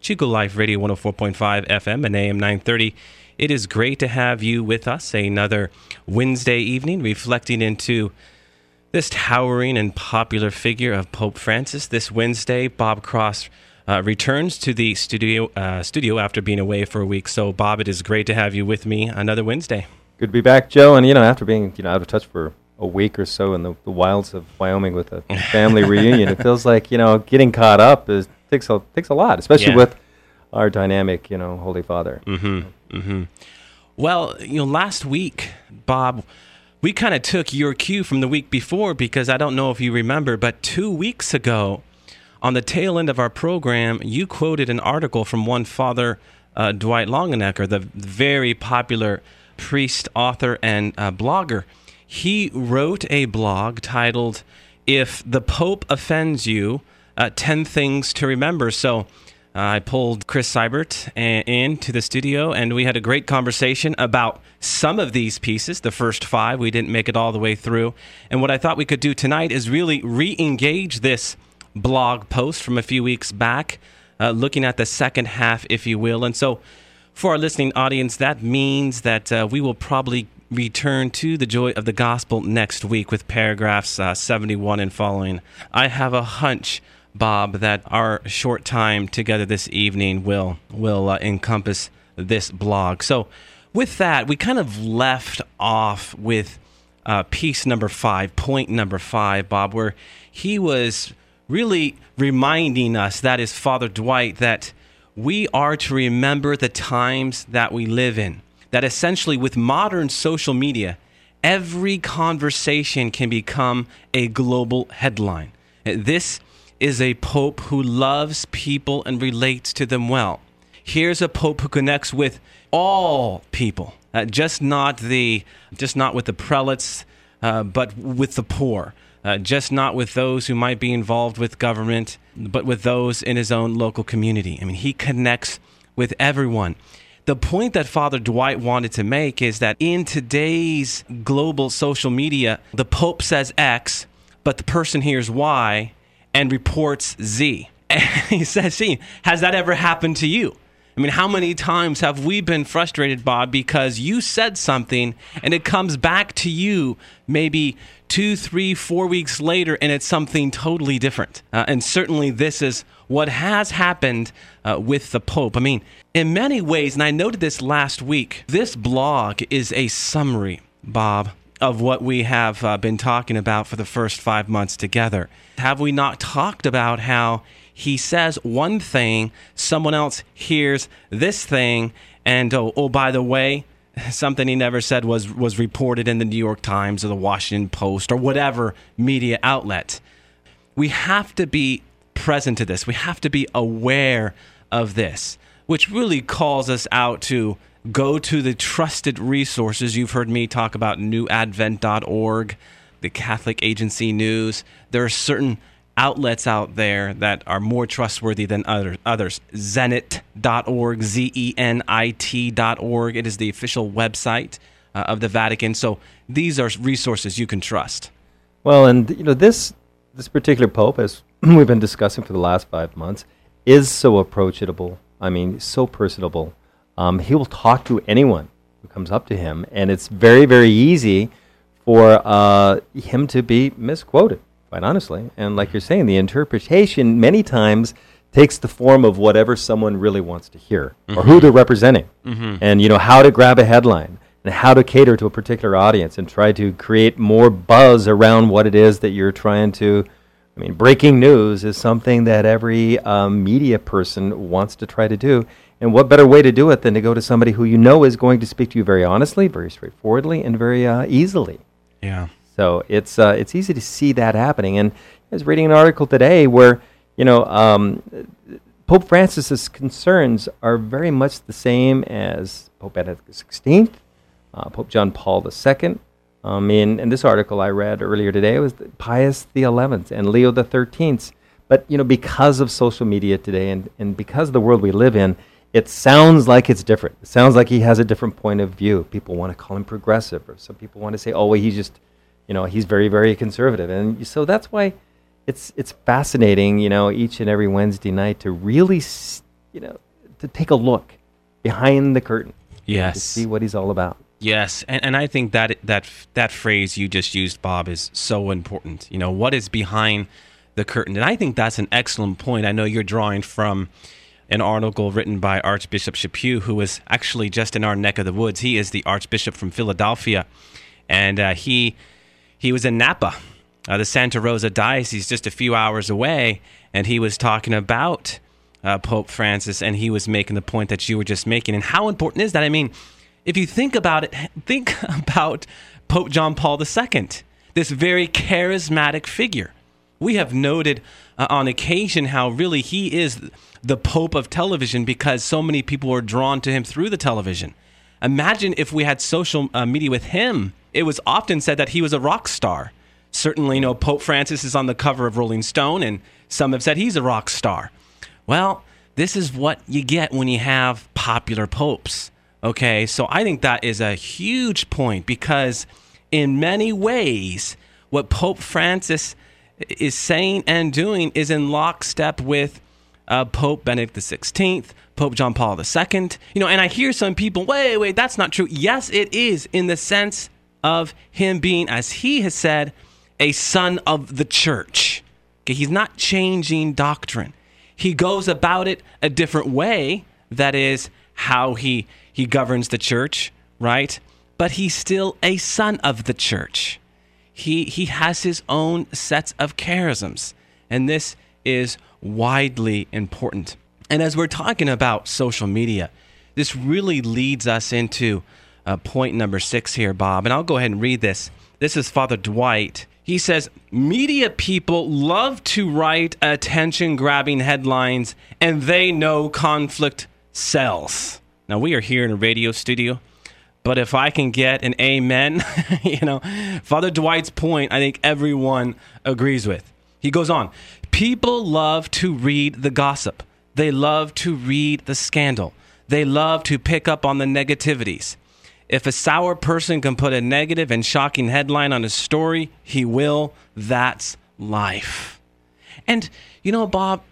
Chico Life Radio 104.5 FM and AM 930. It is great to have you with us another Wednesday evening, reflecting into this towering and popular figure of Pope Francis. This Wednesday, Bob Cross uh, returns to the studio uh, studio after being away for a week. So, Bob, it is great to have you with me another Wednesday. Good to be back, Joe. And you know, after being you know out of touch for a week or so in the, the wilds of Wyoming with a family reunion, it feels like you know getting caught up is takes a takes a lot, especially Yeah. with our dynamic, you know, Holy Father. Mm-hmm. Mm-hmm. Well, you know, last week, Bob, we kind of took your cue from the week before because I don't know if you remember, but two weeks ago, on the tail end of our program, you quoted an article from one Father uh, Dwight Longenecker, the very popular priest, author, and uh, blogger. He wrote a blog titled "If the Pope Offends You: uh, Ten Things to Remember." So. Uh, I pulled Chris Seibert a- in to the studio, and we had a great conversation about some of these pieces. The first five, we didn't make it all the way through. And what I thought we could do tonight is really re engage this blog post from a few weeks back, uh, looking at the second half, if you will. And so, for our listening audience, that means that uh, we will probably return to the joy of the gospel next week with paragraphs uh, 71 and following. I have a hunch. Bob, that our short time together this evening will will uh, encompass this blog. So, with that, we kind of left off with uh, piece number five, point number five, Bob, where he was really reminding us, that is Father Dwight, that we are to remember the times that we live in. That essentially, with modern social media, every conversation can become a global headline. This is a pope who loves people and relates to them well. Here's a pope who connects with all people, uh, just not the just not with the prelates, uh, but with the poor. Uh, just not with those who might be involved with government, but with those in his own local community. I mean, he connects with everyone. The point that Father Dwight wanted to make is that in today's global social media, the Pope says X, but the person hears Y and reports Z. And he says, see, has that ever happened to you? I mean, how many times have we been frustrated, Bob, because you said something and it comes back to you maybe two, three, four weeks later and it's something totally different? Uh, and certainly this is what has happened uh, with the Pope. I mean, in many ways, and I noted this last week, this blog is a summary, Bob, of what we have uh, been talking about for the first five months together. Have we not talked about how he says one thing, someone else hears this thing, and oh, oh by the way, something he never said was was reported in the New York Times or the Washington Post or whatever media outlet. We have to be present to this. We have to be aware of this, which really calls us out to go to the trusted resources. You've heard me talk about newadvent.org, the Catholic Agency News. There are certain outlets out there that are more trustworthy than other, others. Zenit.org, Z E N I T.org. It is the official website uh, of the Vatican. So these are resources you can trust. Well, and you know this this particular pope, as we've been discussing for the last five months, is so approachable. I mean, so personable. Um, he will talk to anyone who comes up to him, and it's very, very easy for uh, him to be misquoted. Quite honestly, and like you're saying, the interpretation many times takes the form of whatever someone really wants to hear or who they're representing, and you know how to grab a headline and how to cater to a particular audience and try to create more buzz around what it is that you're trying to. I mean, breaking news is something that every um, media person wants to try to do. And what better way to do it than to go to somebody who you know is going to speak to you very honestly, very straightforwardly, and very uh, easily? Yeah. So it's uh, it's easy to see that happening. And I was reading an article today where you know um, Pope Francis's concerns are very much the same as Pope Benedict XVI, uh, Pope John Paul II. Um, in, in this article I read earlier today, it was Pius XI and Leo XIII. But you know, because of social media today, and, and because of the world we live in, it sounds like it's different. It sounds like he has a different point of view. People want to call him progressive, or some people want to say, "Oh, well, he's just, you know, he's very, very conservative." And so that's why it's it's fascinating, you know, each and every Wednesday night to really, you know, to take a look behind the curtain. Yes. To see what he's all about. Yes, and, and I think that that that phrase you just used, Bob, is so important. You know, what is behind the curtain, and I think that's an excellent point. I know you're drawing from an article written by Archbishop Chaput, who is actually just in our neck of the woods. He is the Archbishop from Philadelphia, and uh, he he was in Napa, uh, the Santa Rosa Diocese, just a few hours away, and he was talking about uh, Pope Francis, and he was making the point that you were just making. And how important is that? I mean, if you think about it, think about Pope John Paul II, this very charismatic figure. We have noted uh, on occasion how really he is the Pope of television because so many people were drawn to him through the television. Imagine if we had social uh, media with him. It was often said that he was a rock star. Certainly, you know, Pope Francis is on the cover of Rolling Stone, and some have said he's a rock star. Well, this is what you get when you have popular popes. Okay, so I think that is a huge point because, in many ways, what Pope Francis is saying and doing is in lockstep with uh, Pope Benedict XVI, Pope John Paul II. You know, and I hear some people, wait, wait, that's not true. Yes, it is in the sense of him being, as he has said, a son of the church. Okay, he's not changing doctrine. He goes about it a different way. That is how he he governs the church, right? But he's still a son of the church. He he has his own sets of charisms, and this is widely important. And as we're talking about social media, this really leads us into uh, point number six here, Bob. And I'll go ahead and read this. This is Father Dwight. He says, Media people love to write attention grabbing headlines, and they know conflict sells. Now, we are here in a radio studio, but if I can get an amen, you know, Father Dwight's point, I think everyone agrees with. He goes on, People love to read the gossip. They love to read the scandal. They love to pick up on the negativities. If a sour person can put a negative and shocking headline on a story, he will. That's life. And, you know, Bob,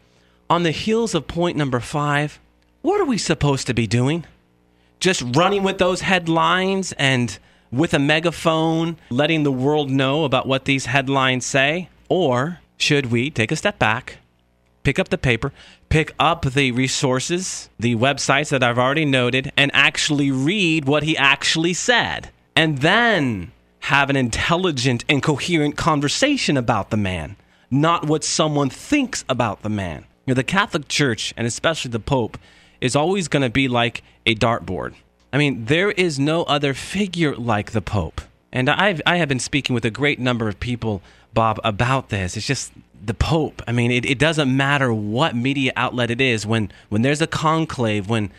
on the heels of point number five, what are we supposed to be doing? Just running with those headlines and with a megaphone, letting the world know about what these headlines say? Or should we take a step back, pick up the paper, pick up the resources, the websites that I've already noted, and actually read what he actually said, and then have an intelligent and coherent conversation about the man, not what someone thinks about the man. You know, the Catholic Church, and especially the Pope, is always going to be like a dartboard. I mean, there is no other figure like the Pope. And I've, I have been speaking with a great number of people Bob, about this. It's just the Pope. I mean, it, it doesn't matter what media outlet it is. When when there's a conclave, when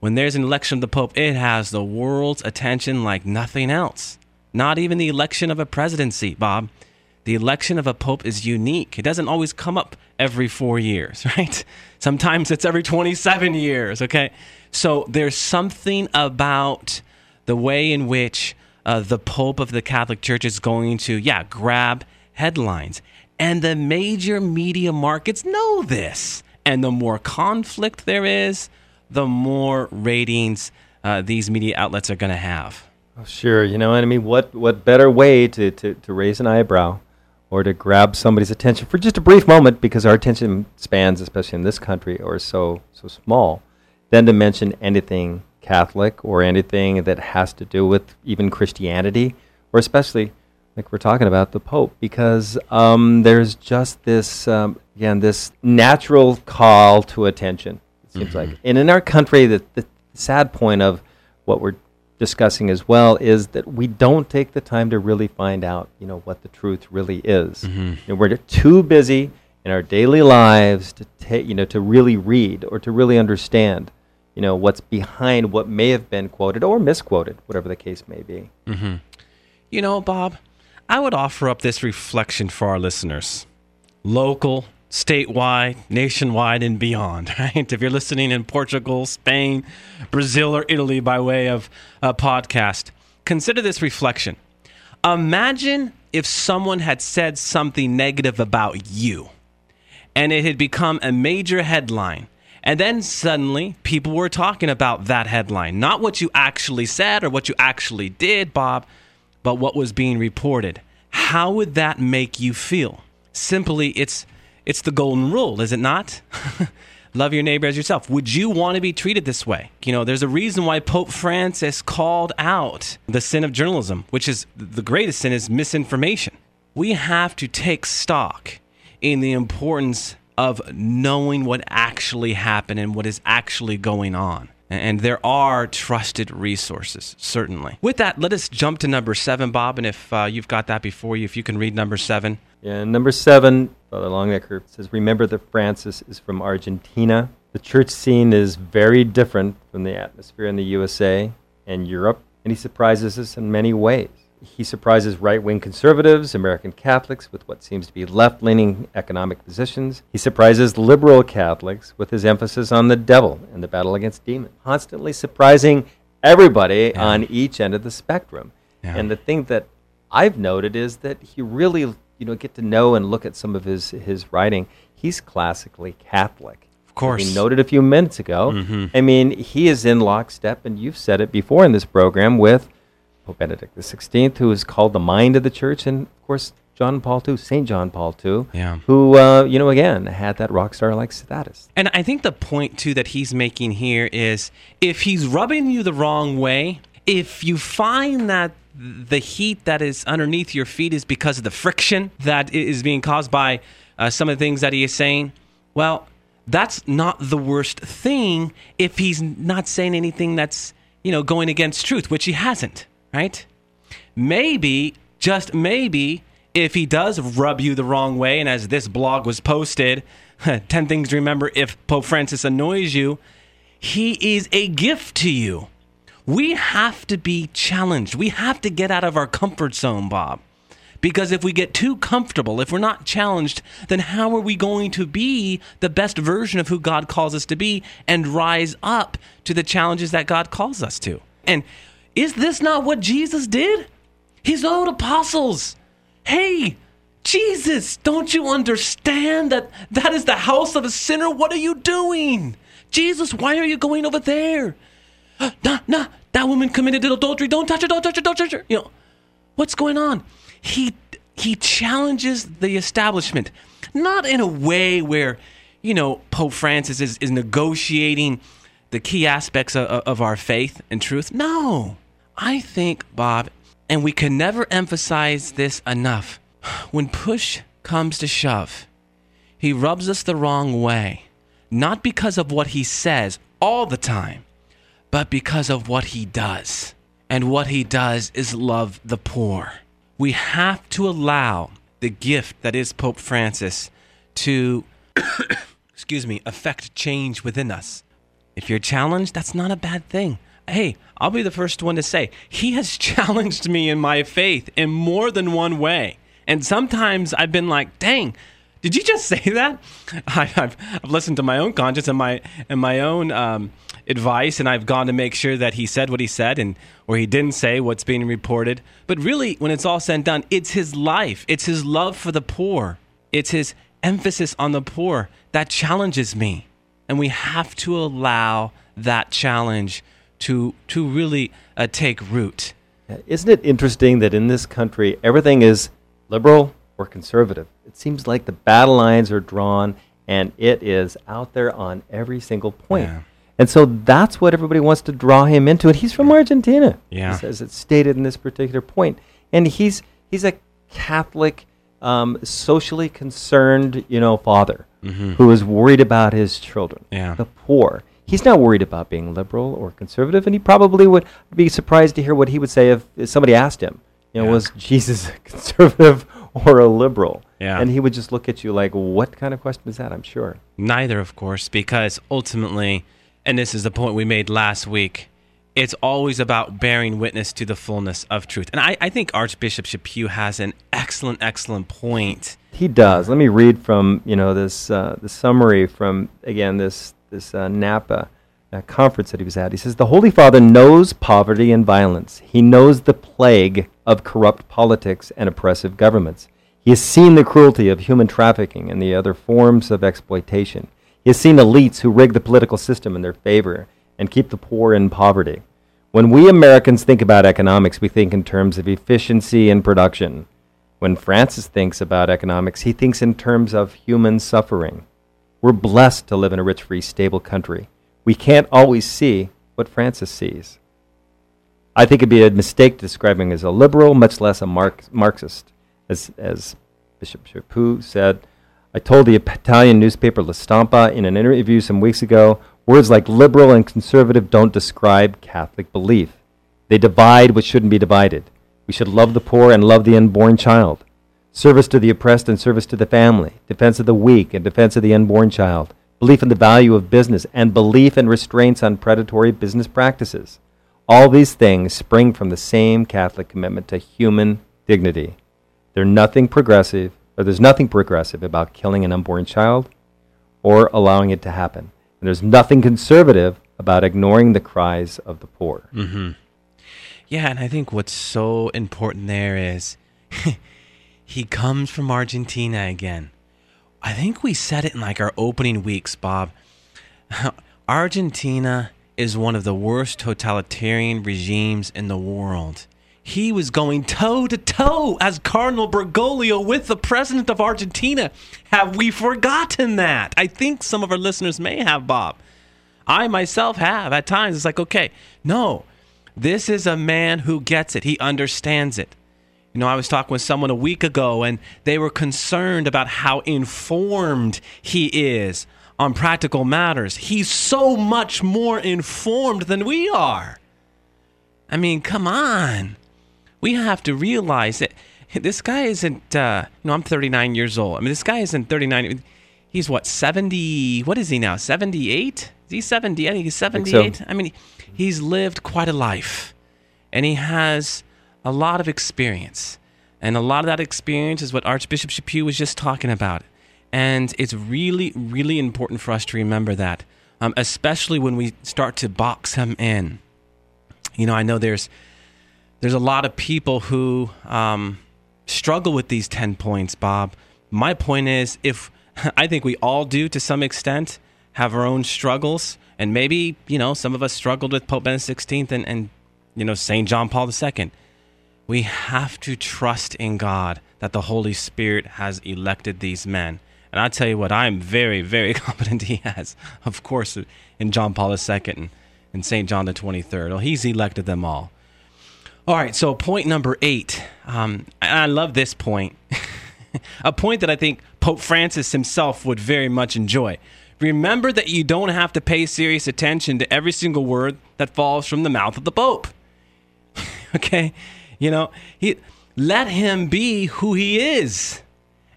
when there's an election of the Pope, it has the world's attention like nothing else. Not even the election of a presidency, Bob. The election of a pope is unique. It doesn't always come up every four years, right? Sometimes it's every 27 years, okay? So there's something about the way in which uh, the Pope of the Catholic Church is going to, yeah, grab headlines. And the major media markets know this. And the more conflict there is, the more ratings uh, these media outlets are going to have. Oh, sure. You know, I mean, what, what better way to, to, to raise an eyebrow or to grab somebody's attention for just a brief moment because our attention spans, especially in this country, are so, so small, than to mention anything Catholic or anything that has to do with even Christianity or especially like we're talking about the Pope, because um, there's just this um, again this natural call to attention. It seems mm-hmm. like, and in our country, the, the sad point of what we're discussing as well is that we don't take the time to really find out, you know, what the truth really is. Mm-hmm. You know, we're too busy in our daily lives to take, you know, to really read or to really understand, you know, what's behind what may have been quoted or misquoted, whatever the case may be. Mm-hmm. You know, Bob, I would offer up this reflection for our listeners local, statewide, nationwide, and beyond, right? If you're listening in Portugal, Spain, Brazil, or Italy by way of a podcast, consider this reflection. Imagine if someone had said something negative about you and it had become a major headline. And then suddenly people were talking about that headline, not what you actually said or what you actually did, Bob, but what was being reported. How would that make you feel? Simply, it's it's the golden rule, is it not? Love your neighbor as yourself. Would you want to be treated this way? You know, there's a reason why Pope Francis called out the sin of journalism, which is the greatest sin is misinformation. We have to take stock in the importance of knowing what actually happened and what is actually going on. And there are trusted resources, certainly. With that, let us jump to number seven, Bob. And if uh, you've got that before you, if you can read number seven. Yeah, number seven, Father Longenecker says, Remember that Francis is from Argentina. The church scene is very different from the atmosphere in the USA and Europe, and he surprises us in many ways. He surprises right wing conservatives, American Catholics, with what seems to be left leaning economic positions. He surprises liberal Catholics with his emphasis on the devil and the battle against demons, constantly surprising everybody Yeah. on each end of the spectrum. Yeah. And the thing that I've noted is that he really, you know, get to know and look at some of his, his writing. He's classically Catholic. Of course. We noted a few minutes ago. Mhm. I mean, he is in lockstep, and you've said it before in this program with Pope Benedict XVI, who is called the mind of the church, and of course John Paul II, Saint John Paul II, Yeah. who uh, you know again had that rock star like status. And I think the point too that he's making here is if he's rubbing you the wrong way, if you find that the heat that is underneath your feet is because of the friction that is being caused by uh, some of the things that he is saying, well, that's not the worst thing if he's not saying anything that's, you know, going against truth, which he hasn't, right? maybe, just maybe, if he does rub you the wrong way, and as this blog was posted, 10 things to remember if Pope Francis annoys you, he is a gift to you. We have to be challenged. We have to get out of our comfort zone, Bob. Because if we get too comfortable, if we're not challenged, then how are we going to be the best version of who God calls us to be and rise up to the challenges that God calls us to? And is this not what Jesus did? His own apostles. Hey, Jesus, don't you understand that that is the house of a sinner? What are you doing? Jesus, why are you going over there? Nah, nah, that woman committed adultery. Don't touch her, don't touch her, don't touch her. You know, what's going on? He he challenges the establishment, not in a way where, you know, Pope Francis is, is negotiating the key aspects of, of our faith and truth. No. I think, Bob, and we can never emphasize this enough. When push comes to shove, he rubs us the wrong way, not because of what he says all the time, but because of what he does. And what he does is love the poor. We have to allow the gift that is Pope Francis to, excuse me, affect change within us. If you're challenged, that's not a bad thing. Hey, I'll be the first one to say, he has challenged me in my faith in more than one way. And sometimes I've been like, dang, did you just say that? I, I've, I've listened to my own conscience and my and my own um, advice, and I've gone to make sure that he said what he said, and or he didn't say what's being reported. But really, when it's all said and done, it's his life, it's his love for the poor, it's his emphasis on the poor that challenges me, and we have to allow that challenge to to really uh, take root. Isn't it interesting that in this country everything is liberal or conservative? It seems like the battle lines are drawn and it is out there on every single point. Yeah. And so that's what everybody wants to draw him into. And he's from Argentina, Yeah. as- it's stated in this particular point. And he's he's a Catholic, um, socially concerned, you know, father who is worried about his children, Mm-hmm. Yeah. the poor. He's not worried about being liberal or conservative, and he probably would be surprised to hear what he would say if, if somebody asked him, you know, Yeah. was Jesus a conservative or a liberal? Yeah. And he would just look at you like, what kind of question is that? I'm sure. Neither, of course, because ultimately, and this is the point we made last week, it's always about bearing witness to the fullness of truth. And I, I think Archbishop Chaput has an excellent, excellent point. He does. Let me read from you know this uh, the summary from again this this uh, Napa uh, conference that he was at. He says the Holy Father knows poverty and violence. He knows the plague of corrupt politics and oppressive governments. He has seen the cruelty of human trafficking and the other forms of exploitation. He has seen elites who rig the political system in their favor and keep the poor in poverty. When we Americans think about economics, we think in terms of efficiency and production. When Francis thinks about economics, he thinks in terms of human suffering. We're blessed to live in a rich, free, stable country. We can't always see what Francis sees. I think it'd be a mistake describing him as a liberal, much less a Marx- Marxist. As, as Bishop Chaput said, I told the Italian newspaper La Stampa in an interview some weeks ago Words like liberal and conservative don't describe Catholic belief. They divide what shouldn't be divided. We should love the poor and love the unborn child. Service to the oppressed and service to the family. Defense of the weak and defense of the unborn child. Belief in the value of business and belief in restraints on predatory business practices. All these things spring from the same Catholic commitment to human dignity. There's nothing progressive, or there's nothing progressive about killing an unborn child or allowing it to happen. And there's nothing conservative about ignoring the cries of the poor. Mm-hmm. Yeah, and I think what's so important there is he comes from Argentina again. I think we said it in like our opening weeks, Bob. Argentina is one of the worst totalitarian regimes in the world. He was going toe to toe as Cardinal Bergoglio with the president of Argentina. Have we forgotten that? I think some of our listeners may have, Bob. I myself have at times. It's like, okay, no, this is a man who gets it. He understands it. You know, I was talking with someone a week ago and they were concerned about how informed he is on practical matters. He's so much more informed than we are. I mean, come on we have to realize that this guy isn't, uh, you know, I'm 39 years old. I mean, this guy isn't 39. He's what, 70? What is he now? 78? Is he 70? I think he's 78. I, so. I mean, he's lived quite a life and he has a lot of experience. And a lot of that experience is what Archbishop Chaput was just talking about. And it's really, really important for us to remember that, um, especially when we start to box him in. You know, I know there's there's a lot of people who um, struggle with these 10 points, Bob. My point is, if I think we all do to some extent have our own struggles, and maybe, you know, some of us struggled with Pope Benedict XVI and, and you know, St. John Paul II. We have to trust in God that the Holy Spirit has elected these men. And I tell you what, I'm very, very confident he has, of course, in John Paul II and St. John the 23rd. Well, he's elected them all. All right, so point number eight. Um, I love this point. a point that I think Pope Francis himself would very much enjoy. Remember that you don't have to pay serious attention to every single word that falls from the mouth of the Pope. okay? You know, he let him be who he is.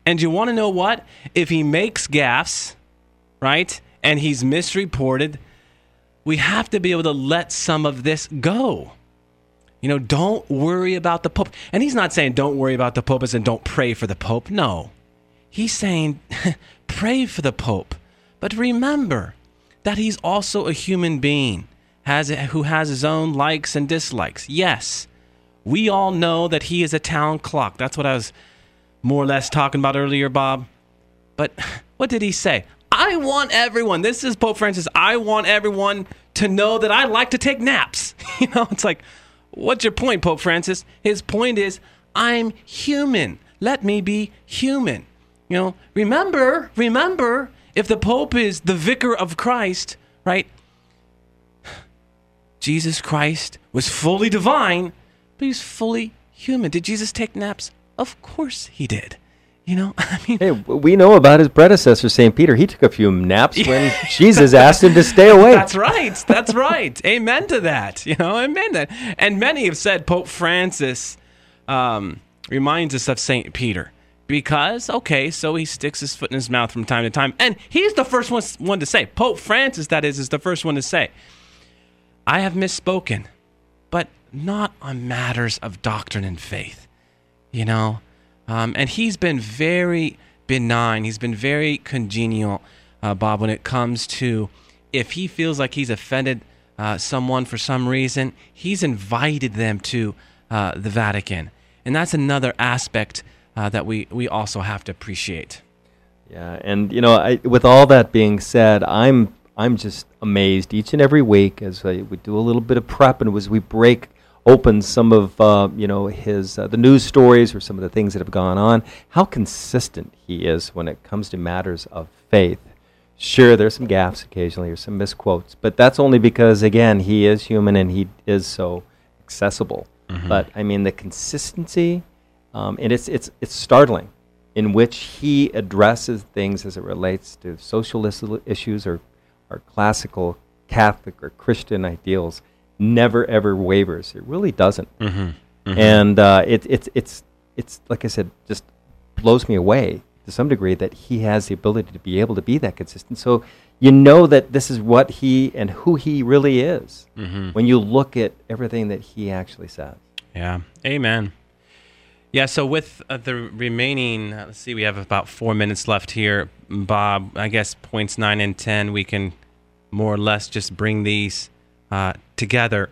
And you want to know what? If he makes gaffes, right? And he's misreported, we have to be able to let some of this go. You know, don't worry about the Pope. And he's not saying don't worry about the Pope in don't pray for the Pope. No. He's saying pray for the Pope. But remember that he's also a human being has, who has his own likes and dislikes. Yes, we all know that he is a town clock. That's what I was more or less talking about earlier, Bob. But what did he say? I want everyone, this is Pope Francis, I want everyone to know that I like to take naps. you know, it's like, What's your point, Pope Francis? His point is, I'm human. Let me be human. You know, remember, remember, if the Pope is the vicar of Christ, right? Jesus Christ was fully divine, but he's fully human. Did Jesus take naps? Of course he did. You know, I mean, hey, we know about his predecessor, St. Peter. He took a few naps when Jesus asked him to stay awake. That's right. That's right. amen to that. You know, amen to that. And many have said Pope Francis um, reminds us of St. Peter. because okay, so he sticks his foot in his mouth from time to time, and he's the first one, one to say. Pope Francis, that is, is the first one to say, "I have misspoken, not on matters of doctrine and faith." You know, um, and he's been very benign. He's been very congenial, uh, Bob, when it comes to if he feels like he's offended uh, someone for some reason, he's invited them to uh, the Vatican, and that's another aspect uh, that we, we also have to appreciate. Yeah, and you know, I, with all that being said, I'm I'm just amazed each and every week as I, we do a little bit of prep and as we break open some of uh, you know his uh, the news stories or some of the things that have gone on, how consistent he is when it comes to matters of faith. Sure, there's some gaps occasionally or some misquotes, but that's only because again he is human and he is so accessible. Mm-hmm. But I mean the consistency um, and it's, it's, it's startling in which he addresses things as it relates to social issues or, or classical Catholic or Christian ideals. Never ever wavers. It really doesn't. Mm-hmm. Mm-hmm. And uh, it, it's, it's, it's, like I said, just blows me away to some degree that he has the ability to be able to be that consistent. So you know that this is what he and who he really is mm-hmm. when you look at everything that he actually says. Yeah. Amen. Yeah, so with uh, the remaining, uh, let's see, we have about four minutes left here. Bob, I guess points nine and 10, we can more or less just bring these uh, together.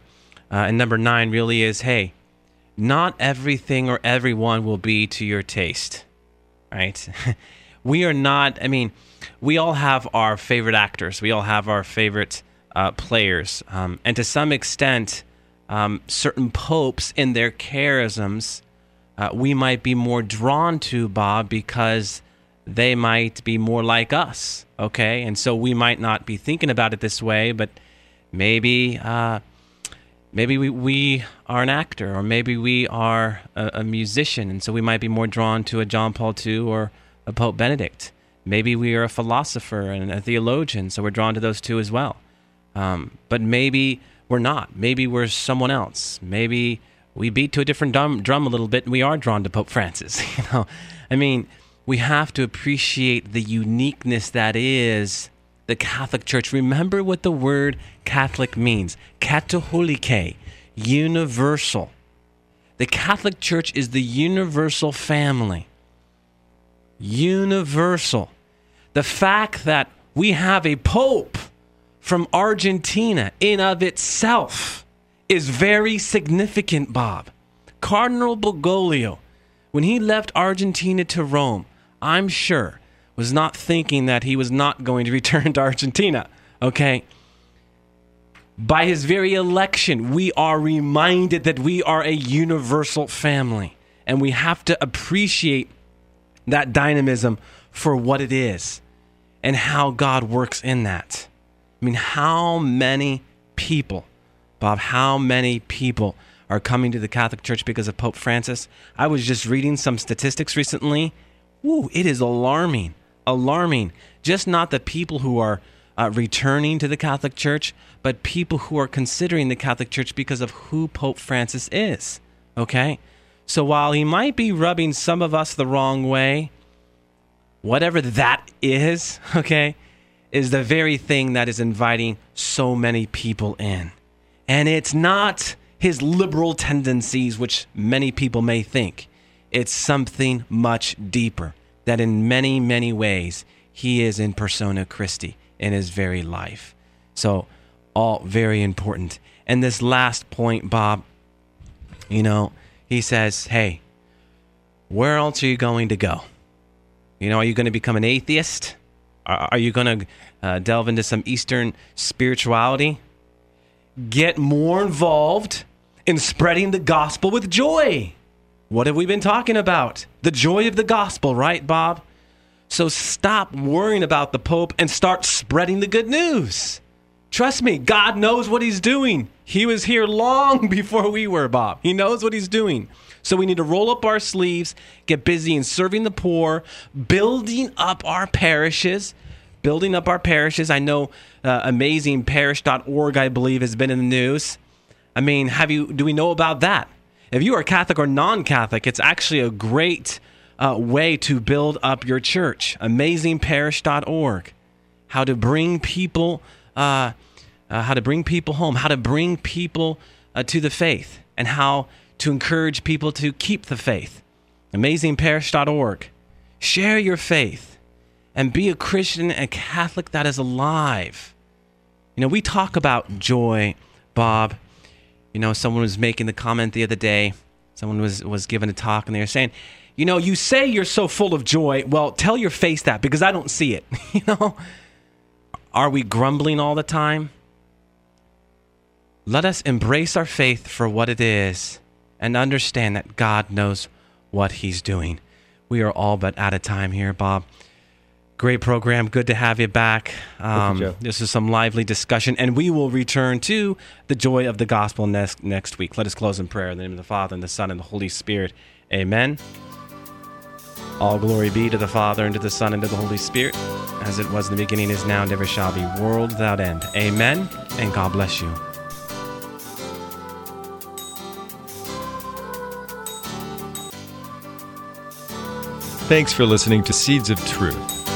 Uh, and number nine really is hey, not everything or everyone will be to your taste, right? we are not, I mean, we all have our favorite actors, we all have our favorite uh, players. Um, and to some extent, um, certain popes in their charisms uh, we might be more drawn to Bob because they might be more like us. Okay. And so we might not be thinking about it this way, but maybe. Uh, maybe we, we are an actor, or maybe we are a, a, musician, and so we might be more drawn to a John Paul II or a Pope Benedict. Maybe we are a philosopher and a theologian, so we're drawn to those two as well. Um, but maybe we're not. Maybe we're someone else. Maybe we beat to a different drum, drum a little bit and we are drawn to Pope Francis. You know, I mean, we have to appreciate the uniqueness that is the Catholic Church. Remember what the word Catholic means katholike, universal. The Catholic Church is the universal family. Universal. The fact that we have a pope from Argentina in of itself is very significant, Bob. Cardinal Bergoglio, when he left Argentina to Rome, I'm sure was not thinking that he was not going to return to Argentina. Okay? By his very election, we are reminded that we are a universal family. And we have to appreciate that dynamism for what it is and how God works in that. I mean, how many people Bob, how many people are coming to the Catholic Church because of Pope Francis? I was just reading some statistics recently. Ooh, it is alarming. Alarming. Just not the people who are uh, returning to the Catholic Church, but people who are considering the Catholic Church because of who Pope Francis is. Okay? So while he might be rubbing some of us the wrong way, whatever that is, okay, is the very thing that is inviting so many people in. And it's not his liberal tendencies, which many people may think. It's something much deeper, that in many, many ways, he is in persona Christi in his very life. So, all very important. And this last point, Bob, you know, he says, hey, where else are you going to go? You know, are you going to become an atheist? Are, you going to uh, delve into some Eastern spirituality? get more involved in spreading the gospel with joy. What have we been talking about? The joy of the gospel, right, Bob? So stop worrying about the Pope and start spreading the good news. Trust me, God knows what He's doing. He was here long before we were, Bob. He knows what He's doing. So we need to roll up our sleeves, get busy in serving the poor, building up our parishes, building up our parishes. I know uh, amazingparish.org, I believe, has been in the news. I mean, have you? Do we know about that? If you are Catholic or non-Catholic, it's actually a great uh, way to build up your church. AmazingParish.org. How to bring people, uh, uh, how to bring people home. How to bring people uh, to the faith, and how to encourage people to keep the faith. AmazingParish.org. Share your faith and be a Christian and Catholic that is alive. You know, we talk about joy, Bob. You know, someone was making the comment the other day. Someone was was giving a talk and they were saying, you know, you say you're so full of joy. Well, tell your face that because I don't see it. you know, are we grumbling all the time? Let us embrace our faith for what it is and understand that God knows what He's doing. We are all but out of time here, Bob. Great program. Good to have you back. Um, you, this is some lively discussion, and we will return to the joy of the gospel next next week. Let us close in prayer in the name of the Father and the Son and the Holy Spirit. Amen. All glory be to the Father and to the Son and to the Holy Spirit, as it was in the beginning, is now, and ever shall be, world without end. Amen. And God bless you. Thanks for listening to Seeds of Truth,